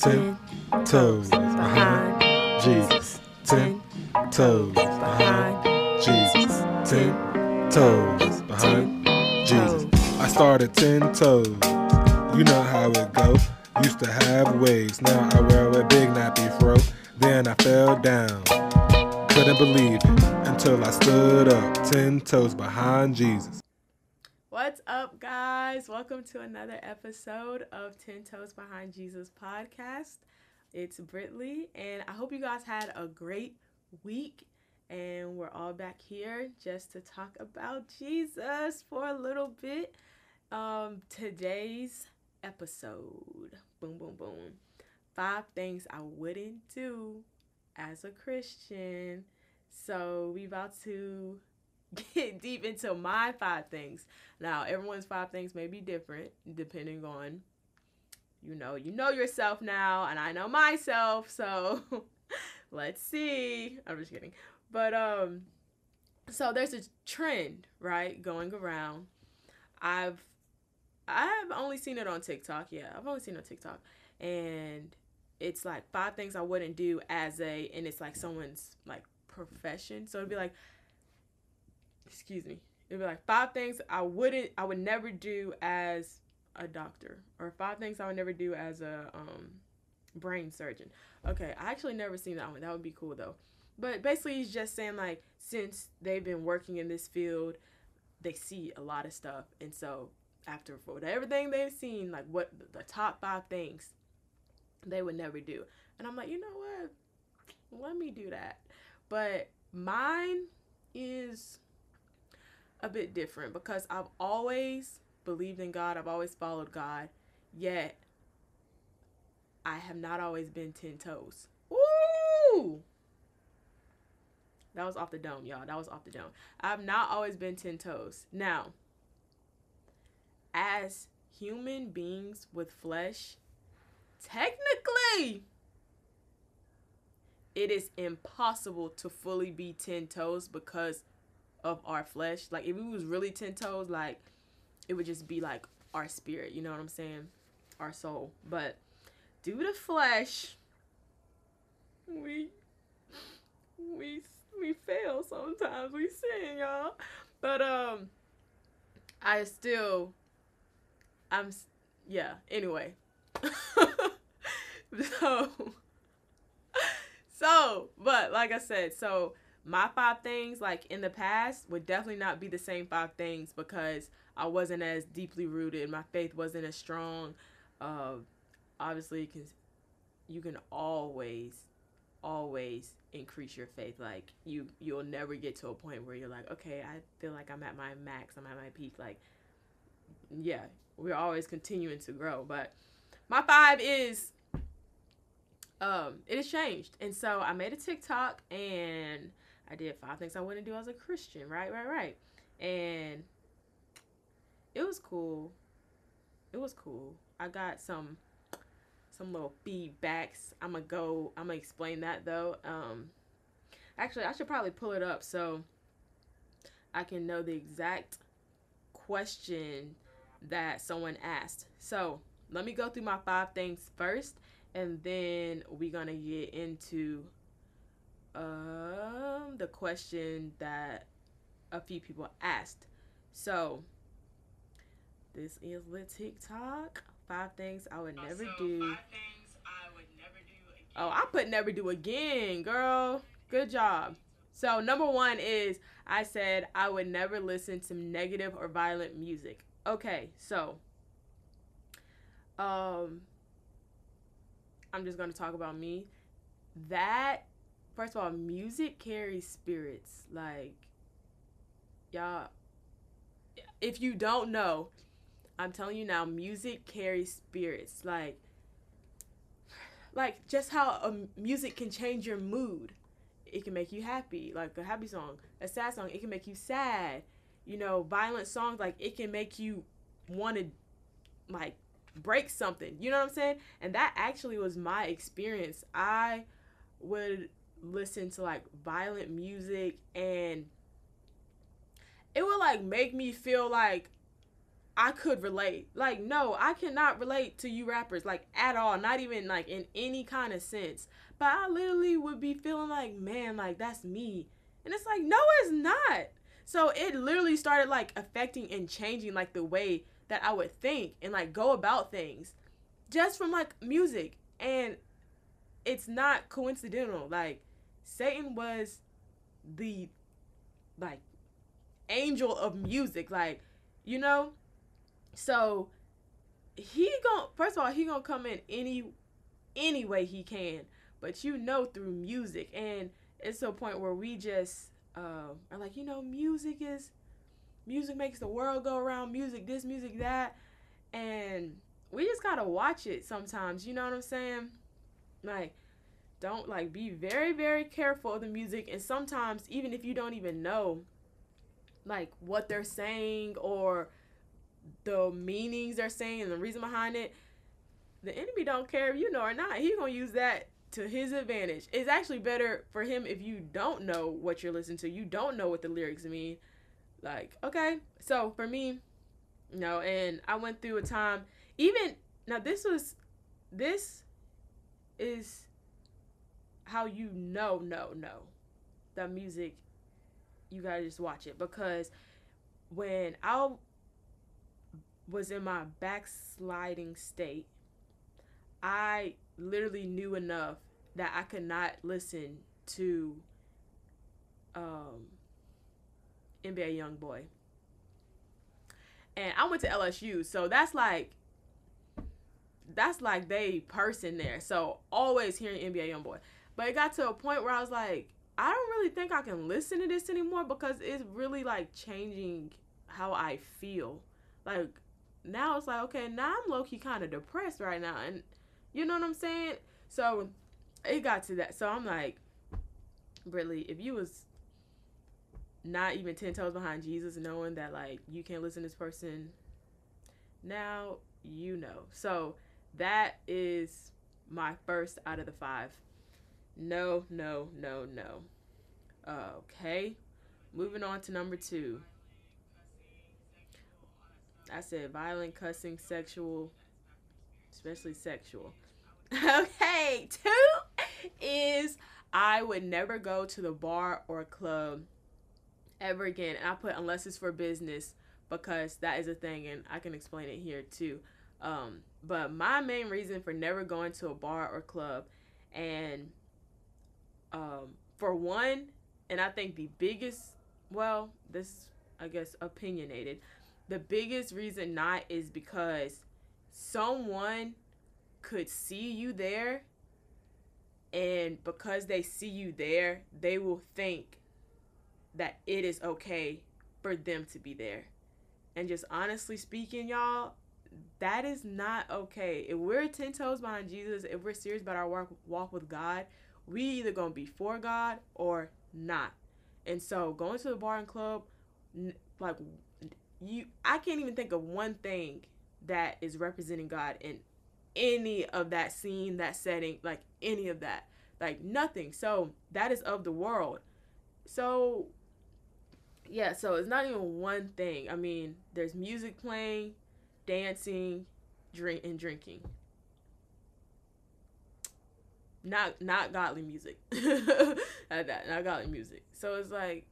ten toes behind Jesus. Ten toes behind Jesus. Ten toes behind Jesus. I started ten toes. You know how it go. Used to have waves, now I wear a big nappy fro. Then I fell down. Couldn't believe it until I stood up, ten toes behind Jesus. Guys? Welcome to another episode of 10 Toes Behind Jesus podcast. It's Britley, and I hope you guys had a great week. And we're all back here just to talk about Jesus for a little bit. Um, today's episode boom, boom, boom. Five things I wouldn't do as a Christian. So, we about to get deep into my five things. Now, everyone's five things may be different depending on you know, you know yourself now and I know myself, so let's see. I'm just kidding. But um so there's a trend, right, going around. I've I've only seen it on TikTok. Yeah, I've only seen it on TikTok. And it's like five things I wouldn't do as a and it's like someone's like profession. So it'd be like excuse me, it'd be like five things I wouldn't, I would never do as a doctor, or five things I would never do as a um, brain surgeon. Okay, I actually never seen that one. That would be cool though. But basically, he's just saying like since they've been working in this field, they see a lot of stuff, and so after for everything they've seen, like what the top five things they would never do, and I'm like, you know what? Let me do that. But mine is a bit different because I've always believed in God, I've always followed God, yet I have not always been 10 toes. Woo! That was off the dome, y'all. That was off the dome. I've not always been 10 toes. Now, as human beings with flesh, technically, it is impossible to fully be 10 toes because of our flesh. Like if we was really ten toes, like it would just be like our spirit. You know what I'm saying? Our soul. But due to flesh, we we we fail sometimes. We sin, y'all. But um, I still, I'm yeah. Anyway, so so but like I said, so my five things like in the past would definitely not be the same five things because I wasn't as deeply rooted. My faith wasn't as strong. Uh, obviously, because you can always, always increase your faith. Like you, you'll never get to a point where you're like, okay, I feel like I'm at my max. I'm at my peak. Like, yeah, we're always continuing to grow. But my five is um it has changed and so i made a tiktok and I did five things I wouldn't do as a Christian, right, right, right. And it was cool. It was cool. I got some some little feedbacks. I'm gonna go. I'm gonna explain that though. Um, actually, I should probably pull it up so I can know the exact question that someone asked. So let me go through my five things first, and then we're gonna get into um the question that a few people asked. So this is the TikTok. Five things I would never do. I would never do oh, I put never do again, girl. Good job. So number one is I said I would never listen to negative or violent music. Okay, so um I'm just gonna talk about me. That first of all, music carries spirits. Like, y'all, if you don't know, I'm telling you now, music carries spirits. Like, like just how a music can change your mood. It can make you happy, like a happy song. A sad song, it can make you sad. You know, violent songs, like it can make you want to, like, break something. You know what I'm saying? And that actually was my experience. I would listen to like violent music and it would like make me feel like I could relate. Like, no, I cannot relate to you rappers, like, at all. Not even, like, in any kind of sense. But I literally would be feeling like, man, like, that's me. And it's like, no, it's not. So it literally started, like, affecting and changing, like, the way that I would think and, like, go about things just from, like, music. And it's not coincidental. Like, Satan was the, like, angel of music. Like, you know? So he gonna first of all, he gonna come in any any way he can. But you know through music and it's to a point where we just uh, are like, you know, music is music makes the world go around, music this, music that, and we just gotta watch it sometimes, you know what I'm saying? Like, don't like be very, very careful of the music and sometimes even if you don't even know like what they're saying or the meanings they're saying and the reason behind it, the enemy don't care if you know or not. He's gonna use that to his advantage. It's actually better for him if you don't know what you're listening to. You don't know what the lyrics mean. Like, okay. So for me, no, and I went through a time even now this was this is how you know no no the music you gotta just watch it because when I was in my backsliding state, I literally knew enough that I could not listen to um, NBA YoungBoy. And I went to LSU, so that's like that's like they person there. So always hearing NBA YoungBoy. But it got to a point where I was like, I don't really think I can listen to this anymore because it's really like changing how I feel. Like now it's like, okay, now I'm low key kind of depressed right now. And you know what I'm saying? So it got to that. So I'm like, Britley, if you was not even 10 toes behind Jesus, knowing that like you can't listen to this person, now you know. So that is my first out of the five. No, no, no, no. Okay. Moving on to number two. I said violent, cussing, sexual, especially sexual. Okay, two is I would never go to the bar or club ever again. And I put unless it's for business because that is a thing and I can explain it here too. Um, but my main reason for never going to a bar or club and um, for one, and I think the biggest, well, this I guess opinionated, the biggest reason not is because someone could see you there and because they see you there, they will think that it is okay for them to be there. And just honestly speaking, y'all, that is not okay. If we're 10 toes behind Jesus, if we're serious about our walk, walk with God, we either to be for God or not. And so going to the bar and club, like you I can't even think of one thing that is representing God in any of that scene, that setting, like any of that. Like nothing. So that is of the world. So yeah, so it's not even one thing. I mean, there's music playing, dancing, drink and drinking. Not not godly music. that, not godly music. So it's like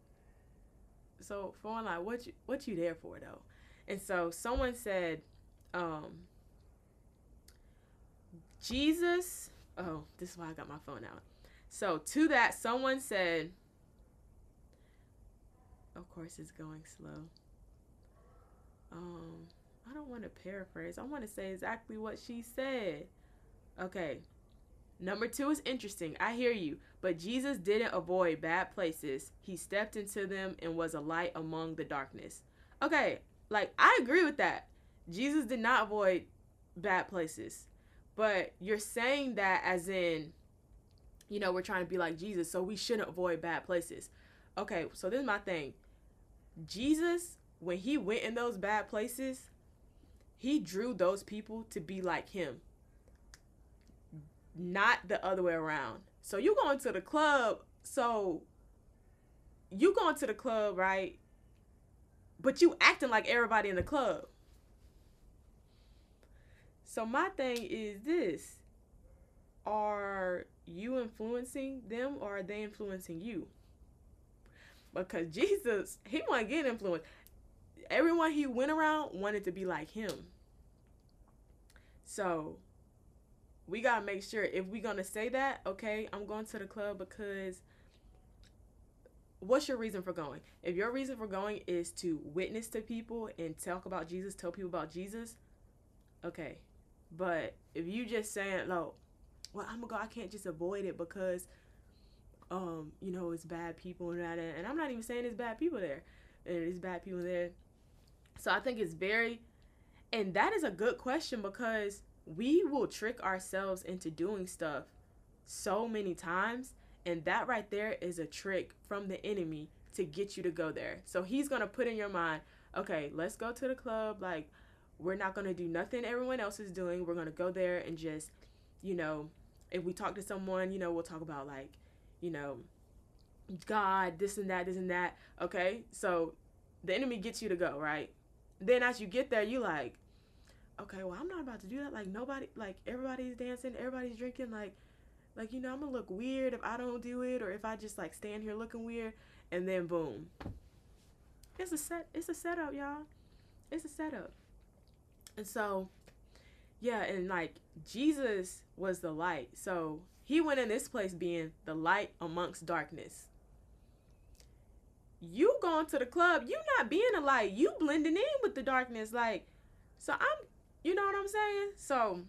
so for one like what you what you there for though? And so someone said um jesus oh this is why i got my phone out. So to that someone said of course it's going slow. Um i don't want to paraphrase. I want to say exactly what she said. Okay Number two is interesting. I hear you. But Jesus didn't avoid bad places. He stepped into them and was a light among the darkness. Okay, like I agree with that. Jesus did not avoid bad places. But you're saying that as in, you know, we're trying to be like Jesus, so we shouldn't avoid bad places. Okay, so this is my thing. Jesus, when he went in those bad places, he drew those people to be like him not the other way around. So you going to the club, so you going to the club, right? But you acting like everybody in the club. So my thing is this. Are you influencing them or are they influencing you? Because Jesus, he wasn't getting influenced. Everyone he went around wanted to be like him. So we gotta make sure if we're gonna say that, okay, I'm going to the club because what's your reason for going? If your reason for going is to witness to people and talk about Jesus, tell people about Jesus, okay. But if you just saying, no, well, I'm gonna go, I can't just avoid it because, um, you know, it's bad people and that, and I'm not even saying it's bad people there, and it's bad people there. So I think it's very, and that is a good question because we will trick ourselves into doing stuff so many times and that right there is a trick from the enemy to get you to go there. So he's going to put in your mind, okay, let's go to the club. Like, we're not going to do nothing everyone else is doing. We're going to go there and just, you know, if we talk to someone, you know, we'll talk about like, you know, God, this and that, this and that. Okay. So the enemy gets you to go, right? Then as you get there, you like, okay, well, I'm not about to do that. Like, nobody, like, everybody's dancing, everybody's drinking. Like, like, you know, I'm gonna look weird if I don't do it or if I just like stand here looking weird and then boom. It's a set it's a setup, y'all. It's a setup. And so yeah, and like Jesus was the light. So he went in this place being the light amongst darkness. You going to the club, you not being a light, you blending in with the darkness. Like, so I'm you know what I'm saying? So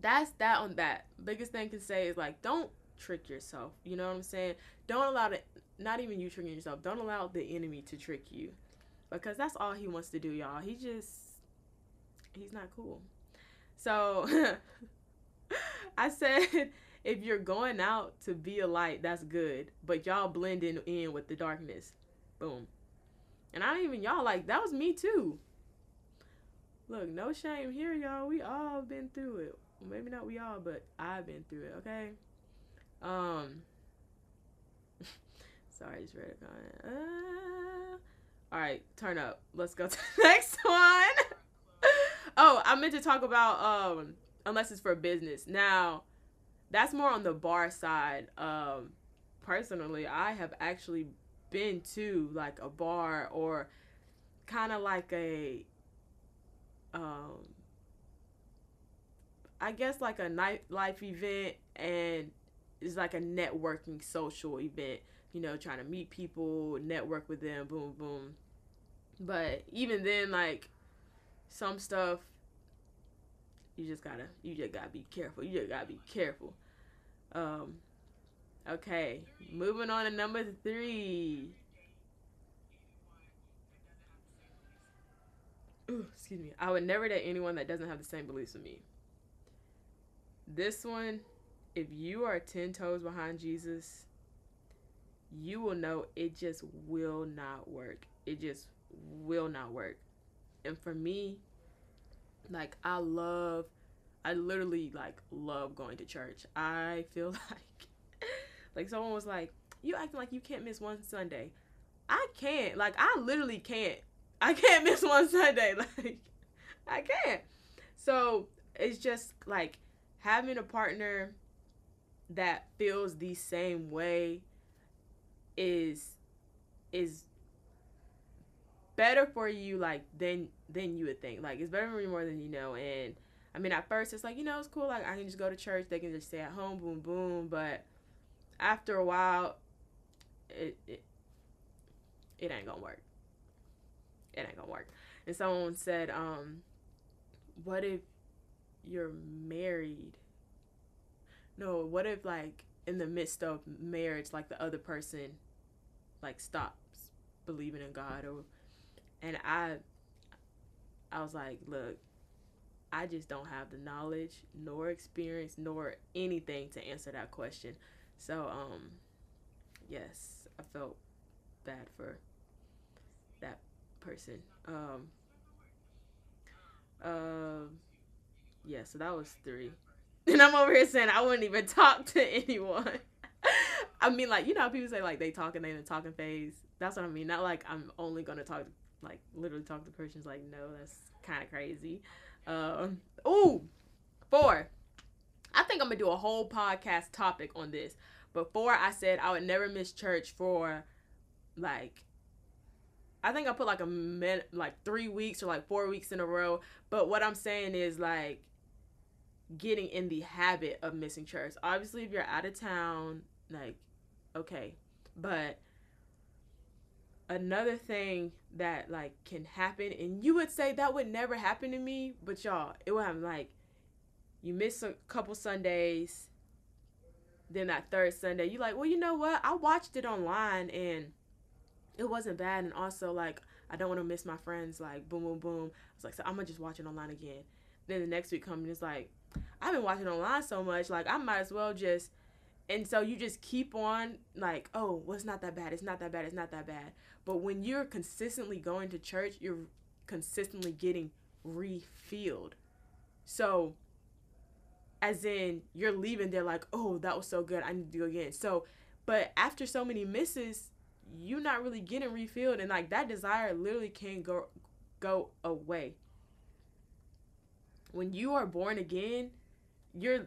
that's that on that. Biggest thing can say is like don't trick yourself. You know what I'm saying? Don't allow the not even you tricking yourself. Don't allow the enemy to trick you. Because that's all he wants to do, y'all. He just he's not cool. So I said if you're going out to be a light, that's good. But y'all blending in with the darkness. Boom. And I don't even y'all like that was me too. Look, no shame here, y'all. We all been through it maybe not we all, but I've been through it. Okay. Um. sorry, just read a comment. Uh, all right, turn up. Let's go to the next one. oh, I meant to talk about um unless it's for business. Now, that's more on the bar side. Um, personally, I have actually been to like a bar or kind of like a um I guess like a nightlife event and it's like a networking social event. You know, trying to meet people, network with them, boom, boom. But even then, like some stuff, you just gotta, you just gotta be careful. You just gotta be careful. Um, okay, moving on to number three. Excuse me. I would never date anyone that doesn't have the same beliefs as me. This one, if you are 10 toes behind Jesus, you will know it just will not work. It just will not work. And for me, like I love I literally like love going to church. I feel like like someone was like, "You acting like you can't miss one Sunday." I can't. Like I literally can't. I can't miss one Sunday. Like I can't. So, it's just like having a partner that feels the same way is is better for you like than than you would think. Like it's better for you more than you know. And i mean at first it's like you know it's cool. Like i can just go to church. They can just stay at home. Boom boom. But after a while it it, it ain't gonna work it ain't gonna work. And someone said um what if you're married? No what if like in the midst of marriage like the other person like stops believing in god or and i i was like look i just don't have the knowledge nor experience nor anything to answer that question. So um yes i felt bad for person um um yeah, so that was three. And I'm over here saying I wouldn't even talk to anyone. I mean, like, you know how people say, like, they talk and they in the talking phase? That's what I mean. Not like I'm only going to talk, like, literally talk to persons. Like, no, that's kind of crazy. Um, ooh, four. I think I'm gonna do a whole podcast topic on this. Before I said I would never miss church for like I think I put like a minute, like three weeks or like four weeks in a row. But what I'm saying is like getting in the habit of missing church. Obviously, if you're out of town, like, okay. But another thing that like can happen, and you would say that would never happen to me, but y'all, it would happen like you miss a couple Sundays, then that third Sunday, you're like, well, you know what? I watched it online and it wasn't bad. And also, like, I don't want to miss my friends. Like, boom, boom, boom. I was like, so I'm gonna just watch it online again. Then the next week comes, and it's like, I've been watching online so much, like, I might as well just. And so you just keep on, like, oh, well, it's not that bad. It's not that bad. It's not that bad. But when you're consistently going to church, you're consistently getting refilled. So as in you're leaving there like oh that was so good i need to go again so but after so many misses you're not really getting refilled and like that desire literally can go go away when you are born again you're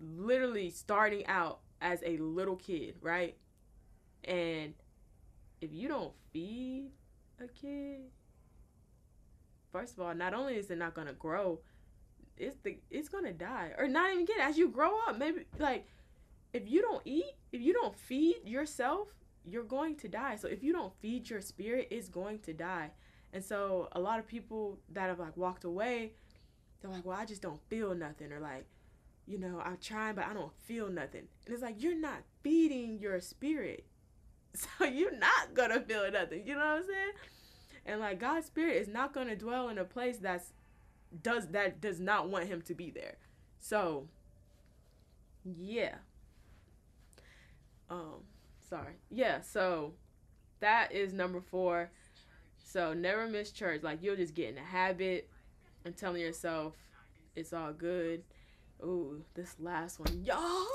literally starting out as a little kid right and if you don't feed a kid first of all not only is it not going to grow it's the it's gonna die or not even get it. as you grow up maybe like if you don't eat if you don't feed yourself you're going to die. So if you don't feed your spirit it's going to die. And so a lot of people that have like walked away they're like well i just don't feel nothing or like you know i'm trying but i don't feel nothing. And it's like you're not feeding your spirit. So you're not gonna feel nothing. You know what i'm saying? And like god's spirit is not gonna dwell in a place that's does that does not want him to be there. So yeah. Sorry. Yeah, so that is number 4. So never miss church. Like you'll just get in a habit and telling yourself it's all good. Ooh, this last one. Y'all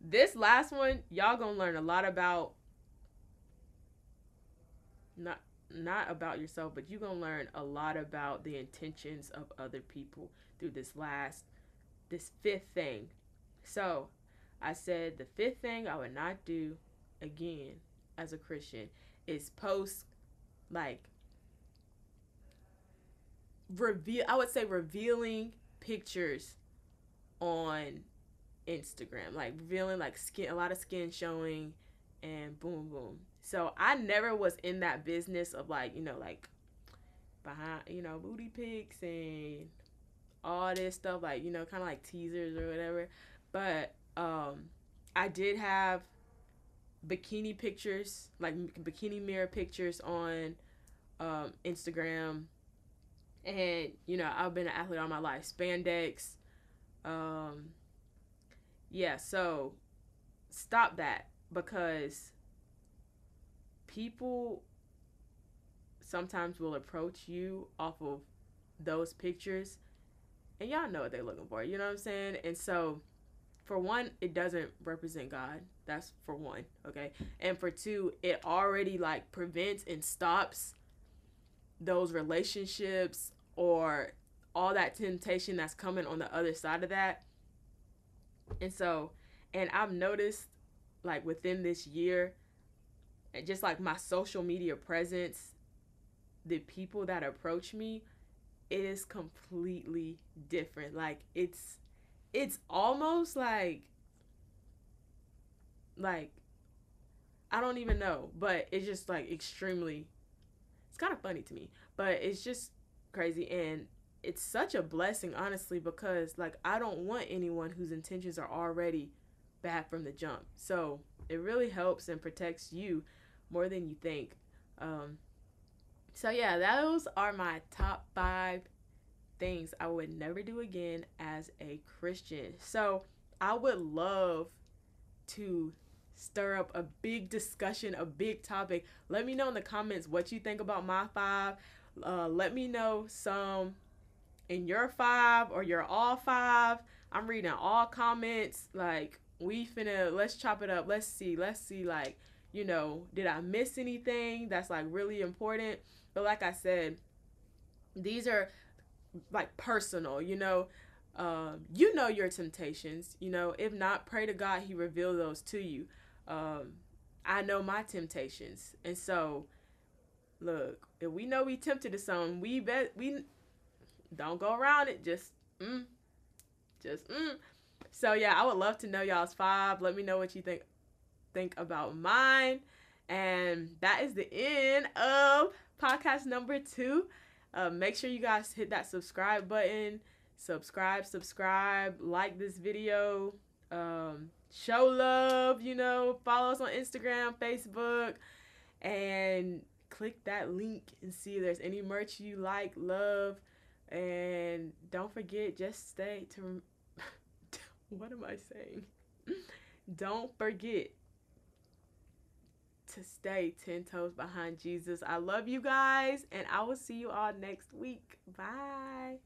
this last one, y'all gonna learn a lot about not not about yourself, but you're gonna learn a lot about the intentions of other people through this last, this fifth thing. So, I said the fifth thing I would not do again as a Christian is post like reveal. I would say revealing pictures on Instagram, like revealing like skin, a lot of skin showing, and boom, boom. So I never was in that business of like, you know, like behind, you know, booty pics and all this stuff, like, you know, kind of like teasers or whatever. But um, I did have bikini pictures, like bikini mirror pictures on um, Instagram. And, you know, I've been an athlete all my life. Spandex. Um, yeah, so stop that because people sometimes will approach you off of those pictures and y'all know what they're looking for you know what i'm saying and so for one it doesn't represent god. That's for one okay? And for two it already like prevents and stops those relationships or all that temptation that's coming on the other side of that. And so and i've noticed like within this year just like my social media presence, the people that approach me, it is completely different. Like it's it's almost like like I don't even know, but it's just like extremely it's kind of funny to me, but it's just crazy and it's such a blessing honestly because like I don't want anyone whose intentions are already bad from the jump. So, it really helps and protects you more than you think. Um, so yeah, those are my top five things I would never do again as a Christian. So I would love to stir up a big discussion, a big topic. Let me know in the comments what you think about my five. Uh, let me know some in your five or your all five. I'm reading all comments. Like we finna let's chop it up. Let's see. Let's see like you know, did I miss anything that's like really important? But like I said, these are like personal, you know. Um, you know your temptations, you know. If not, pray to God He reveal those to you. Um, I know my temptations, and so look, if we know we tempted to something, we bet we don't go around it. Just mm, just mm. So yeah, I would love to know y'all's five. Let me know what you think think about mine. And that is the end of podcast number two. Uh, make sure you guys hit that subscribe button. Subscribe, subscribe, like this video. Um, show love, you know, follow us on Instagram, Facebook, and click that link and see if there's any merch you like, love. And don't forget, just stay to. what am I saying? don't forget to stay 10 toes behind Jesus. I love you guys, and I will see you all next week. Bye.